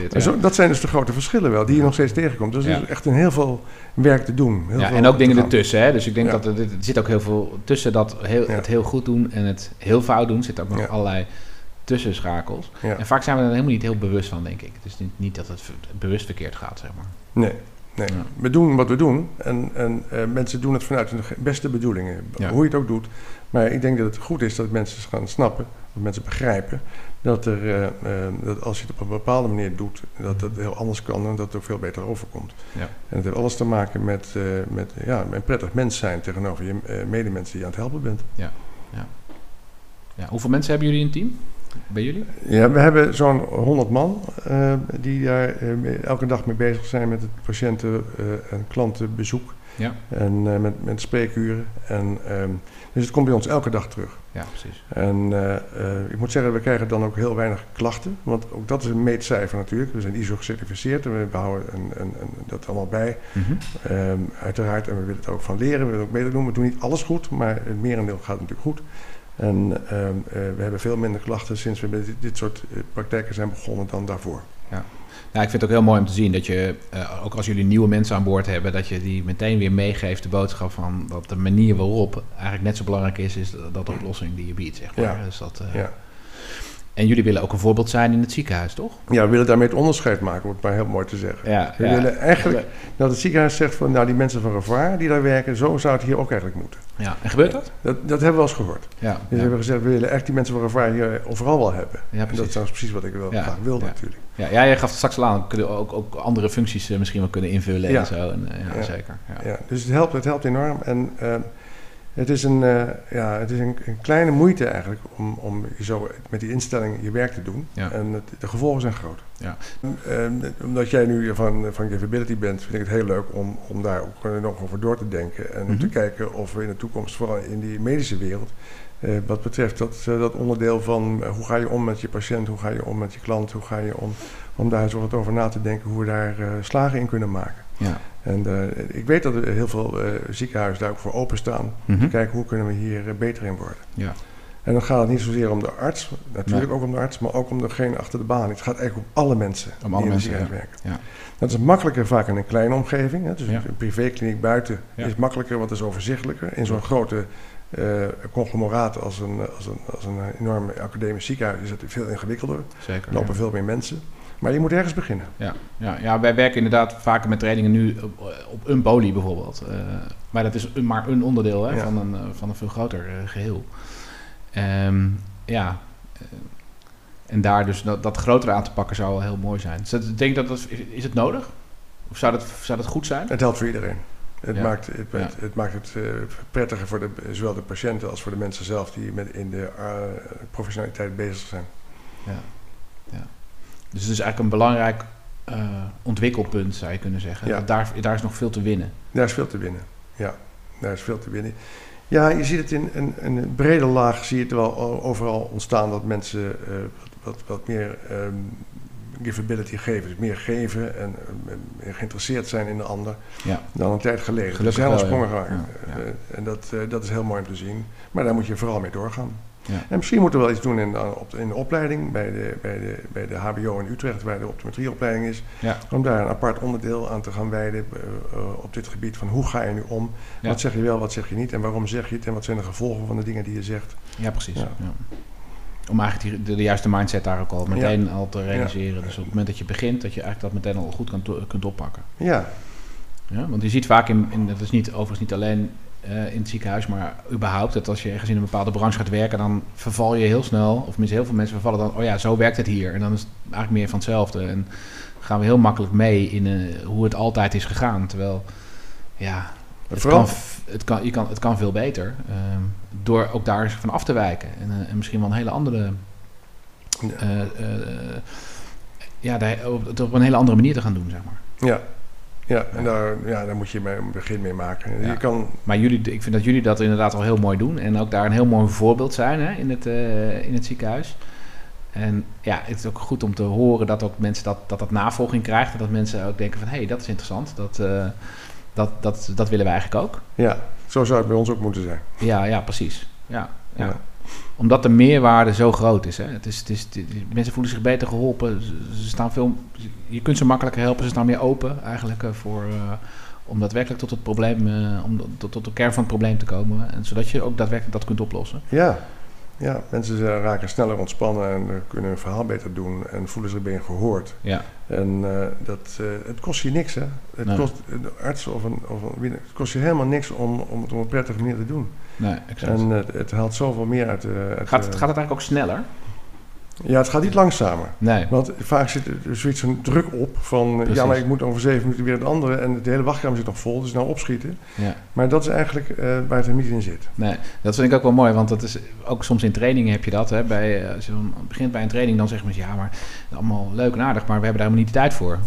dit, zo, dat zijn dus de grote verschillen wel, die je nog steeds tegenkomt. Dus er is echt een heel veel werk te doen. Heel ja, en ook dingen ertussen. Hè? Dus ik denk dat er, er, zit ook heel veel tussen dat heel, het heel goed doen en het heel fout doen. zit ook nog allerlei tussenschakels. En vaak zijn we er helemaal niet heel bewust van, denk ik. Dus niet, niet dat het bewust verkeerd gaat, zeg maar. Nee. Nee, we doen wat we doen en, en uh, mensen doen het vanuit hun beste bedoelingen, hoe je het ook doet. Maar ik denk dat het goed is dat mensen gaan snappen, dat mensen begrijpen dat, er, uh, uh, dat als je het op een bepaalde manier doet, dat het heel anders kan en dat het ook veel beter overkomt. Ja. En het heeft alles te maken met, met ja, een prettig mens zijn tegenover je medemensen die je aan het helpen bent. Ja. Ja. Ja. Hoeveel mensen hebben jullie in het team? Bij jullie? Ja, we hebben zo'n 100 man uh, die daar uh, elke dag mee bezig zijn met het patiënten- uh, en klantenbezoek. Ja. En met, met spreekuren. En, um, dus het komt bij ons elke dag terug. Ja, precies. En ik moet zeggen, we krijgen dan ook heel weinig klachten. Want ook dat is een meetcijfer natuurlijk. We zijn ISO gecertificeerd en we behouden een, een, een, dat allemaal bij. Mm -hmm. um, uiteraard, en we willen het ook van leren. We willen ook beter doen. We doen niet alles goed, maar het merendeel gaat natuurlijk goed. En ehm, eh, we hebben veel minder klachten sinds we met dit, soort eh, praktijken zijn begonnen dan daarvoor. Ja. Nou, ik vind het ook heel mooi om te zien dat je, uh, ook als jullie nieuwe mensen aan boord hebben, dat je die meteen weer meegeeft de boodschap van dat de manier waarop eigenlijk net zo belangrijk is, is dat de oplossing die je biedt, zeg maar. Ja. Dus dat, uh, ja. En jullie willen ook een voorbeeld zijn in het ziekenhuis, toch? Ja, we willen daarmee het onderscheid maken, om het maar heel mooi te zeggen. Ja, we willen eigenlijk dat het ziekenhuis zegt van, nou die mensen van Revoir die daar werken, zo zou het hier ook eigenlijk moeten. Ja, en gebeurt dat? Dat, dat hebben we wel eens gehoord. Ja, dus we hebben gezegd, we willen echt die mensen van Revoir hier overal wel hebben. Ja, precies. En dat is precies wat ik wel graag wilde natuurlijk. Ja, ja, jij gaf het straks al aan, kunnen ook, ook andere functies uh, misschien wel kunnen invullen en zo. En, uh, ja, zeker. Ja. dus het helpt, het helpt enorm. En uh, het is, een, uh, ja, het is een, een, kleine moeite eigenlijk om, om zo met die instelling je werk te doen. Ja. En het, de gevolgen zijn groot. Ja. Uh, omdat jij nu van, van Givability bent, vind ik het heel leuk om, om daar ook nog over door te denken. En mm -hmm. te kijken of we in de toekomst, vooral in die medische wereld, uh, wat betreft dat, dat onderdeel van hoe ga je om met je patiënt, hoe ga je om met je klant, hoe ga je om, om daar zo wat over na te denken, hoe we daar slagen in kunnen maken. Ja. En uh, ik weet dat er heel veel uh, ziekenhuizen daar ook voor openstaan. Mm -hmm. Te kijken hoe kunnen we hier uh, beter in worden. Ja. En dan gaat het niet zozeer om de arts, natuurlijk nee. ook om de arts, maar ook om degene achter de baan. Het gaat eigenlijk om alle mensen om alle die in het ziekenhuis ja. werken. Ja. Dat is makkelijker vaak in een kleine omgeving. Hè. Dus ja. een privékliniek buiten is makkelijker, want het is overzichtelijker. In zo'n grote conglomeraat als een, als, een, als een enorm academisch ziekenhuis is het veel ingewikkelder. Zeker, er lopen veel meer mensen. Maar je moet ergens beginnen. Ja, ja, ja wij werken inderdaad vaker met trainingen nu op, op een poli bijvoorbeeld. Uh, maar dat is maar een onderdeel hè, ja. van, een, van een veel groter uh, geheel. Um, ja. En daar dus dat, dat grotere aan te pakken zou wel heel mooi zijn. Dus dat, denk dat dat, is het nodig? Of zou dat, zou dat goed zijn? Het helpt voor iedereen. Het, Ja. maakt, het, Ja. het, het maakt het eh, prettiger voor de, zowel de patiënten als voor de mensen zelf die met in de eh, professionaliteit bezig zijn. Ja. ja. Dus het is eigenlijk een belangrijk eh, ontwikkelpunt, zou je kunnen zeggen. Ja. Dat Daar, daar is nog veel te winnen. Daar is veel te winnen. Ja, daar is veel te winnen. Ja, je ziet het in een, een brede laag, zie je het wel overal ontstaan dat mensen eh, wat, wat, meer ehm givability geven. Dus meer geven en geïnteresseerd zijn in de ander Ja. dan een tijd geleden. Gelukkig er zijn al sprongen ja. gemaakt. Ja, ja. Eh, en dat, dat is heel mooi om te zien. Maar daar moet je vooral mee doorgaan. Ja. En misschien moeten we wel iets doen in, de- op in de opleiding, bij de, bij, de, bij de HBO in Utrecht, waar de optometrieopleiding is. Ja. Om daar een apart onderdeel aan te gaan wijden eh, eh, op dit gebied van hoe ga je nu om? Ja. Wat zeg je wel, wat zeg je niet en waarom zeg je het en wat zijn de gevolgen van de dingen die je zegt? Ja, precies. Om eigenlijk die, de, de juiste mindset daar ook al meteen al te realiseren. Dus op het moment dat je begint, dat je eigenlijk dat meteen al goed kan kunt oppakken. Ja, Ja, want je ziet vaak in, in dat is niet overigens niet alleen eh, in het ziekenhuis, maar überhaupt dat als je ergens in een bepaalde branche gaat werken, dan verval je heel snel, of heel veel mensen vervallen dan, oh ja, zo werkt het hier. En dan is het eigenlijk meer van hetzelfde. En gaan we heel makkelijk mee in eh, hoe het altijd is gegaan. Terwijl, ja, het vooral, kan, het, kan, je kan, het kan veel beter. ehm, door ook daar van af te wijken. En, eh, en misschien wel een hele andere. ja, daar- op- het op een hele andere manier te gaan doen, zeg maar. ja. Ja, en daar, ja, daar moet je mee, een begin mee maken. Ja. Je kan, Maar jullie, ik vind dat jullie dat inderdaad al heel mooi doen. En ook daar een heel mooi voorbeeld zijn hè, in, het, eh, in het ziekenhuis. En ja, het is ook goed om te horen dat ook mensen dat, dat, dat navolging krijgt. En dat mensen ook denken van, hé, hey, dat is interessant. Dat, eh, dat, dat, dat willen we eigenlijk ook. ja, zo zou het bij ons ook moeten zijn. Ja, ja, precies. Ja, ja. Ja. Omdat de meerwaarde zo groot is. Hè. Het is, het is het is- mensen voelen zich beter geholpen. Ze, ze staan veel, je kunt ze makkelijker helpen. Ze staan meer open eigenlijk eh, voor, eh, om daadwerkelijk tot het probleem, eh, om tot, tot de kern van het probleem te komen. En zodat je ook daadwerkelijk dat kunt oplossen. Ja, ja mensen raken sneller ontspannen en kunnen hun verhaal beter doen en voelen zich beter gehoord. Ja, En dat, het kost je niks, hè? Het Nee. kost een arts of een, of een het kost je helemaal niks om, om het op een prettige manier te doen. Nee, exact. En eh, het haalt zoveel meer uit. de uit gaat, het, gaat het eigenlijk ook sneller? Ja, het gaat niet langzamer. Nee. Want vaak zit er zoiets een druk op van... eh, Precies. ja, maar ik moet over zeven minuten weer het andere... en de hele wachtkamer zit nog vol, dus nou opschieten. Ja. Maar dat is eigenlijk eh, waar het er niet in zit. Nee, dat vind ik ook wel mooi, want dat is ook soms in trainingen heb je dat. Hè, bij, eh, als je dan begint bij een training, dan zeggen mensen ja, maar allemaal leuk en aardig, maar we hebben daar helemaal niet de tijd voor.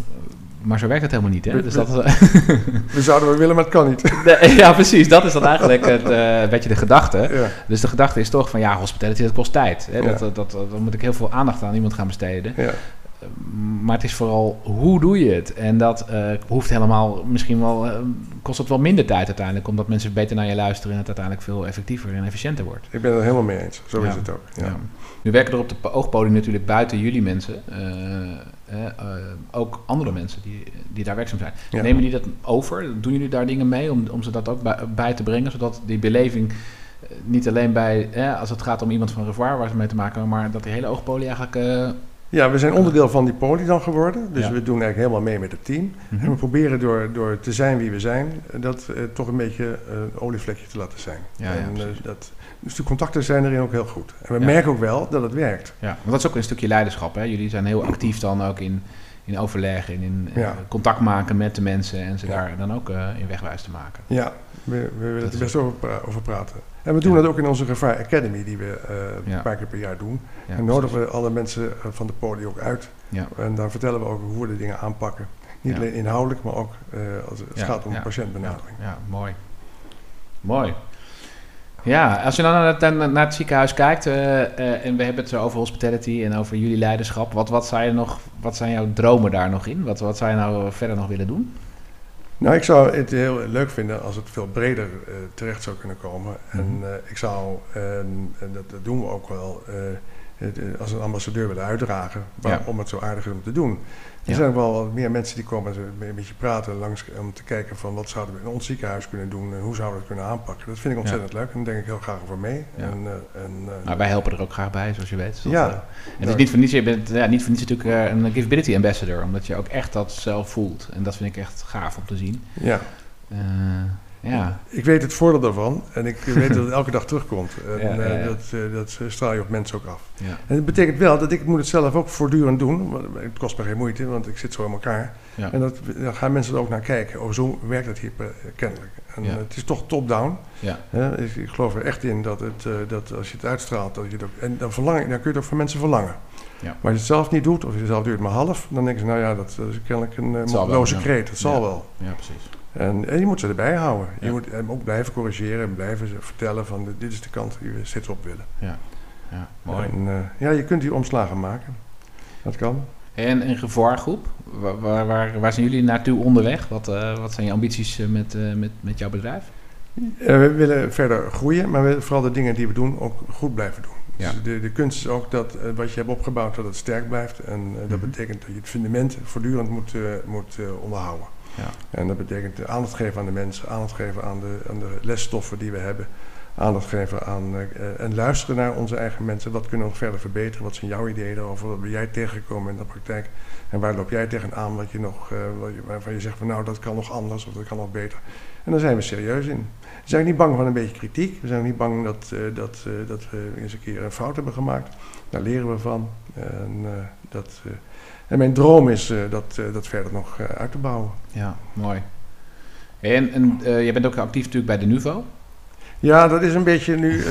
Maar zo werkt het helemaal niet. Hè? We- Dus we- dat, We zouden wel willen, maar het kan niet. Nee, ja, precies. Dat is dan eigenlijk het, eh, een beetje de gedachte. ja. Dus de gedachte is toch van ja, hospitality, dat kost tijd. Hè? Ja. Dat, dat, dat, dan moet ik heel veel aandacht aan iemand gaan besteden. Ja. Maar het is vooral hoe doe je het? En dat eh, hoeft helemaal, misschien wel, eh, kost het wel minder tijd uiteindelijk, omdat mensen beter naar je luisteren en het uiteindelijk veel effectiever en efficiënter wordt. Ik ben het er helemaal mee eens. Zo Ja. is het ook. Ja. Ja. Nu werken er op de po- oogpodium natuurlijk buiten jullie mensen eh, ook andere mensen die, die daar werkzaam zijn. Nemen die dat over? Doen jullie daar dingen mee om, om ze dat ook bij, bij te brengen, zodat die beleving niet alleen bij, eh, als het gaat om iemand van Revoir waar ze mee te maken hebben, maar dat die hele oogpolie eigenlijk... eh, Ja, we zijn onderdeel van die poli dan geworden. Dus Ja. we doen eigenlijk helemaal mee met het team. mhm. En we proberen door, door te zijn wie we zijn, eh, dat eh, toch een beetje eh, een olievlekje te laten zijn. Ja, ja, en, eh, precies. dat, dus de contacten zijn erin ook heel goed. En we Ja. merken ook wel dat het werkt. Ja, want dat is ook een stukje leiderschap. Hè? Jullie zijn heel actief dan ook in, in overleg en in eh, Ja. contact maken met de mensen en ze Ja. daar dan ook eh, in wegwijs te maken. Ja, we, we willen er best over, pra- over praten. En we doen Ja. dat ook in onze Gevaar Academy, die we eh, Ja. een paar keer per jaar doen. En nodigen we alle mensen eh, van de poli ook uit. En dan vertellen we ook hoe we de dingen aanpakken. Niet alleen inhoudelijk, maar ook eh, als het gaat om ja, patiëntbenadering. Ja, ja, mooi. Mooi. Ja, als je dan naar het, naar het ziekenhuis kijkt en we hebben het zo over hospitality en over jullie leiderschap, wat, wat, zijn, nog, wat zijn jouw dromen daar nog in? Wat, wat zou je nou verder nog willen doen? Nou, ik zou het heel leuk vinden als het veel breder eh, terecht zou kunnen komen. En Mhm. eh, ik zou, en dat, dat doen we ook wel, eh, als een ambassadeur willen uitdragen waarom het zo aardig is om te doen. Er Ja. zijn wel wat meer mensen die komen ze een beetje praten langs om te kijken van wat zouden we in ons ziekenhuis kunnen doen en hoe zouden we het kunnen aanpakken. Dat vind ik ontzettend leuk en daar denk ik heel graag over mee. En, eh, en, eh, Nou, wij helpen er ook graag bij, zoals je weet. Dat, Ja. eh, en het is Ja. niet voor niets, je bent ja, niet voor niets natuurlijk eh, een Givability Ambassador, omdat je ook echt dat zelf voelt. En dat vind ik echt gaaf om te zien. ja. Eh, Ja. Ik weet het voordeel daarvan en ik weet dat het elke dag terugkomt. En Ja, ja, eh, dat, eh, dat straal je op mensen ook af. Ja. En dat betekent wel dat ik moet het zelf ook voortdurend doen. Het kost me geen moeite, want ik zit zo in elkaar. En dat, dan gaan mensen er ook naar kijken. Oh, zo werkt het hier eh, kennelijk. En eh, het is toch top-down. Ik, ik geloof er echt in dat, het, eh, dat als je het uitstraalt, dat je het ook... En dan, verlang, dan kun je het ook van mensen verlangen. Ja. Maar als je het zelf niet doet, of je zelf het maar half... dan denken ze, nou ja, dat, is kennelijk een uh, kreet. Dat zal wel. ja, precies. En, en je moet ze erbij houden. Je Ja. moet hem ook blijven corrigeren en blijven vertellen van... dit is de kant die we steeds op willen. Ja, mooi. En, eh, ja, je kunt die omslagen maken. Dat kan. En een gevaargroep, waar, waar, waar, waar zijn jullie naartoe onderweg? Wat, eh, wat zijn je ambities eh, met, met, met jouw bedrijf? We willen verder groeien, maar we vooral de dingen die we doen ook goed blijven doen. Ja. Dus de, de kunst is ook dat wat je hebt opgebouwd, dat het sterk blijft. En dat Mhm. betekent dat je het fundament voortdurend moet, moet onderhouden. En dat betekent eh, aandacht geven aan de mensen, aandacht geven aan de, aan de lesstoffen die we hebben. Aandacht geven aan eh, eh, en luisteren naar onze eigen mensen. Wat kunnen we nog verder verbeteren? Wat zijn jouw ideeën daarover? Wat ben jij tegengekomen in de praktijk? En waar loop jij tegenaan wat je nog, eh, je- waarvan je zegt van nou dat kan nog anders of dat kan nog beter. En daar zijn we serieus in. We zijn niet bang van een beetje kritiek. We zijn niet bang dat, eh, dat, eh, dat we eens een keer een fout hebben gemaakt. Daar leren we van. En, eh, dat, eh, en mijn droom is eh, dat, eh, dat verder nog eh, uit te bouwen. Ja, mooi. En, en jij bent ook actief natuurlijk bij de NUVO. Ja, dat is een beetje nu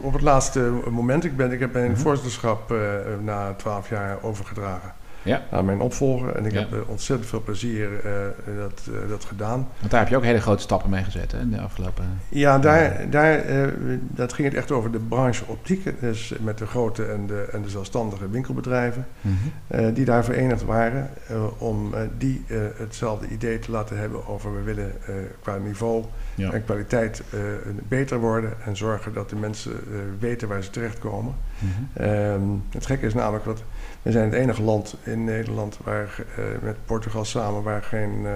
op het laatste moment. Ik, ben, ik heb mijn Mhm. voorzitterschap na twaalf jaar overgedragen Ja. aan mijn opvolger. En ik Ja. heb eh, ontzettend veel plezier eh, dat, eh, dat gedaan. Want daar heb je ook hele grote stappen mee gezet hè, in de afgelopen... Ja, daar, daar dat ging het echt over de branche optiek. Dus met de grote en de, en de zelfstandige winkelbedrijven. Mhm. die daar verenigd waren. om die hetzelfde idee te laten hebben over we willen qua niveau Ja. en kwaliteit eh, beter worden. En zorgen dat de mensen eh, weten waar ze terechtkomen. Ehm, het gekke is namelijk dat we zijn het enige land in Nederland waar eh, met Portugal samen waar geen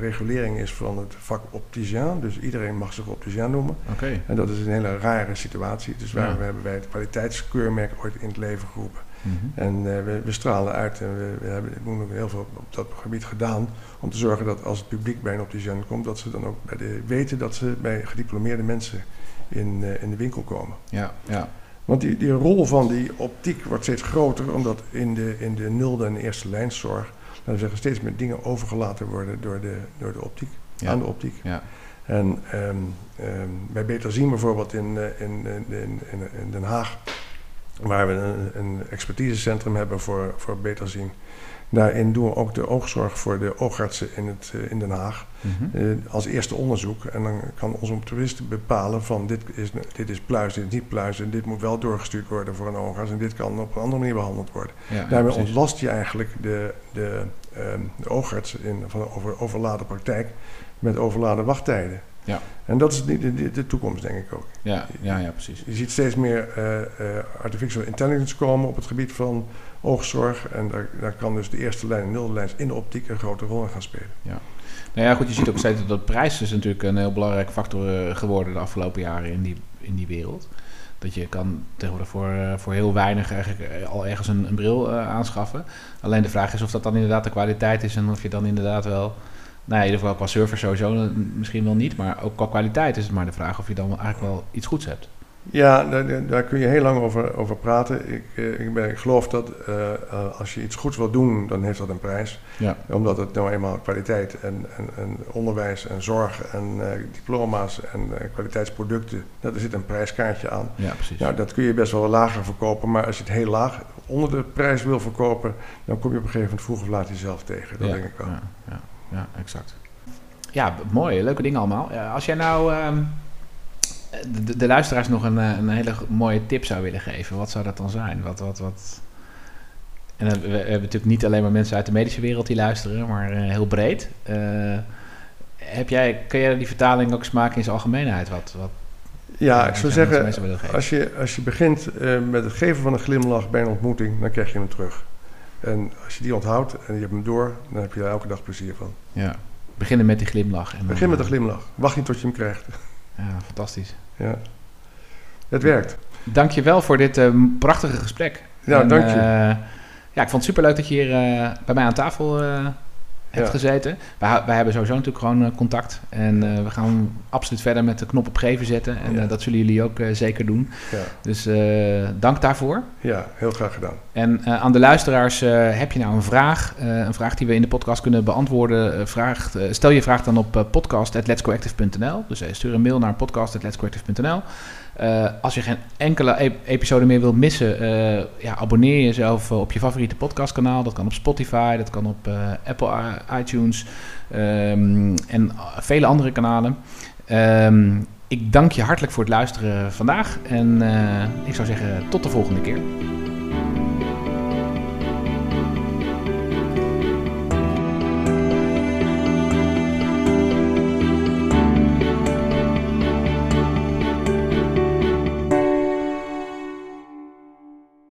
regulering is van het vak opticien. Dus iedereen mag zich opticien noemen. Oké. En dat is een hele rare situatie. Dus waar Ja. hebben wij het kwaliteitskeurmerk ooit in het leven geroepen. Mhm. En eh, we, we stralen uit en we, we hebben we ook heel veel op dat gebied gedaan. Om te zorgen dat als het publiek bij een opticien komt, dat ze dan ook bij de, weten dat ze bij gediplomeerde mensen in, eh, in de winkel komen. Ja, ja. Want die, die rol van die optiek wordt steeds groter, omdat in de, in de nulde en eerste lijnszorg, we zeggen, steeds meer dingen overgelaten worden door de, door de optiek, Ja. aan de optiek. Ja. En ehm, ehm, bij Beter Zien bijvoorbeeld in, eh, in, in, in- in Den Haag, waar we een, een expertisecentrum hebben voor, voor Beter Zien. Daarin doen we ook de oogzorg voor de oogartsen in, het, eh, in Den Haag. Mhm. Eh, als eerste onderzoek. En dan kan onze optometrist bepalen van dit is, dit is pluis, dit is niet pluis. En dit moet wel doorgestuurd worden voor een oogarts. En dit kan op een andere manier behandeld worden. Ja, Daarmee ontlast je eigenlijk de, de, ehm, de oogarts in, van over, overladen praktijk met overladen wachttijden. Ja. En dat is de, de, de toekomst, denk ik ook. Ja, ja, ja, precies. Je ziet steeds meer eh, eh, artificial intelligence komen op het gebied van oogzorg. En daar, daar kan dus de eerste lijn en nulde lijn in de optiek een grote rol in gaan spelen. Nou ja, goed, je ziet ook steeds dat prijs is natuurlijk een heel belangrijk factor eh, geworden de afgelopen jaren in die, in die wereld. Dat je kan tegenwoordig voor, voor heel weinig eigenlijk al ergens een, een bril aanschaffen. Alleen de vraag is of dat dan inderdaad de kwaliteit is en of je dan inderdaad wel... Nou, in ieder geval qua service sowieso eh, misschien wel niet, maar ook qua kwaliteit is het maar de vraag of je dan eigenlijk wel iets goeds hebt. Ja, daar, daar- kun je heel lang over, over praten. Ik, eh, ik, ben, ik geloof dat eh, als je iets goeds wil doen, dan heeft dat een prijs. Ja. Omdat het nou eenmaal kwaliteit en, en, en onderwijs en zorg en diploma's en kwaliteitsproducten, daar zit een prijskaartje aan. Ja, precies. Nou, dat kun je best wel lager verkopen, maar als je het heel laag onder de prijs wil verkopen, dan kom je op een gegeven moment vroeg of laat jezelf tegen. Dat ja, denk ik wel. Ja, ja, exact. Ja, mooi, leuke dingen allemaal. Ja, als jij nou ehm, de, de- luisteraars nog een, eh, een hele mooie tip zou willen geven, wat zou dat dan zijn? Wat, wat, wat... En dan- we, we hebben natuurlijk niet alleen maar mensen uit de medische wereld die luisteren, maar eh, heel breed. Eh, heb jij, kun jij die vertaling ook eens maken in zijn algemeenheid? Wat, wat Ja, ik zou zeggen, als je, als je begint eh, met het geven van een glimlach bij een ontmoeting, dan krijg je hem terug. En als je die onthoudt en je hebt hem door, dan heb je er elke dag plezier van. Ja. Beginnen met die glimlach. En Begin met een eh, glimlach. Wacht niet tot je hem krijgt. Ja, fantastisch. Ja. Het werkt. Dank je wel voor dit eh, prachtige gesprek. Ja, En, dank je. eh, ja, ik vond het superleuk dat je hier bij mij aan tafel hebt gezeten. Wij, wij, hebben sowieso natuurlijk gewoon contact. En we gaan absoluut verder met de knop op geven zetten. En dat zullen jullie ook zeker doen. Ja. Dus dank daarvoor. Ja, heel graag gedaan. En aan de luisteraars, heb je nou een vraag? een vraag die we in de podcast kunnen beantwoorden? vraag, stel je vraag dan op podcast.letscoactive.nl. Dus stuur een mail naar podcast.letscoactive.nl. Uh, als je geen enkele episode meer wilt missen, uh, ja, abonneer jezelf op je favoriete podcastkanaal. Dat kan op Spotify, dat kan op Apple iTunes um, en vele andere kanalen. Um, ik dank je hartelijk voor het luisteren vandaag en ik zou zeggen tot de volgende keer.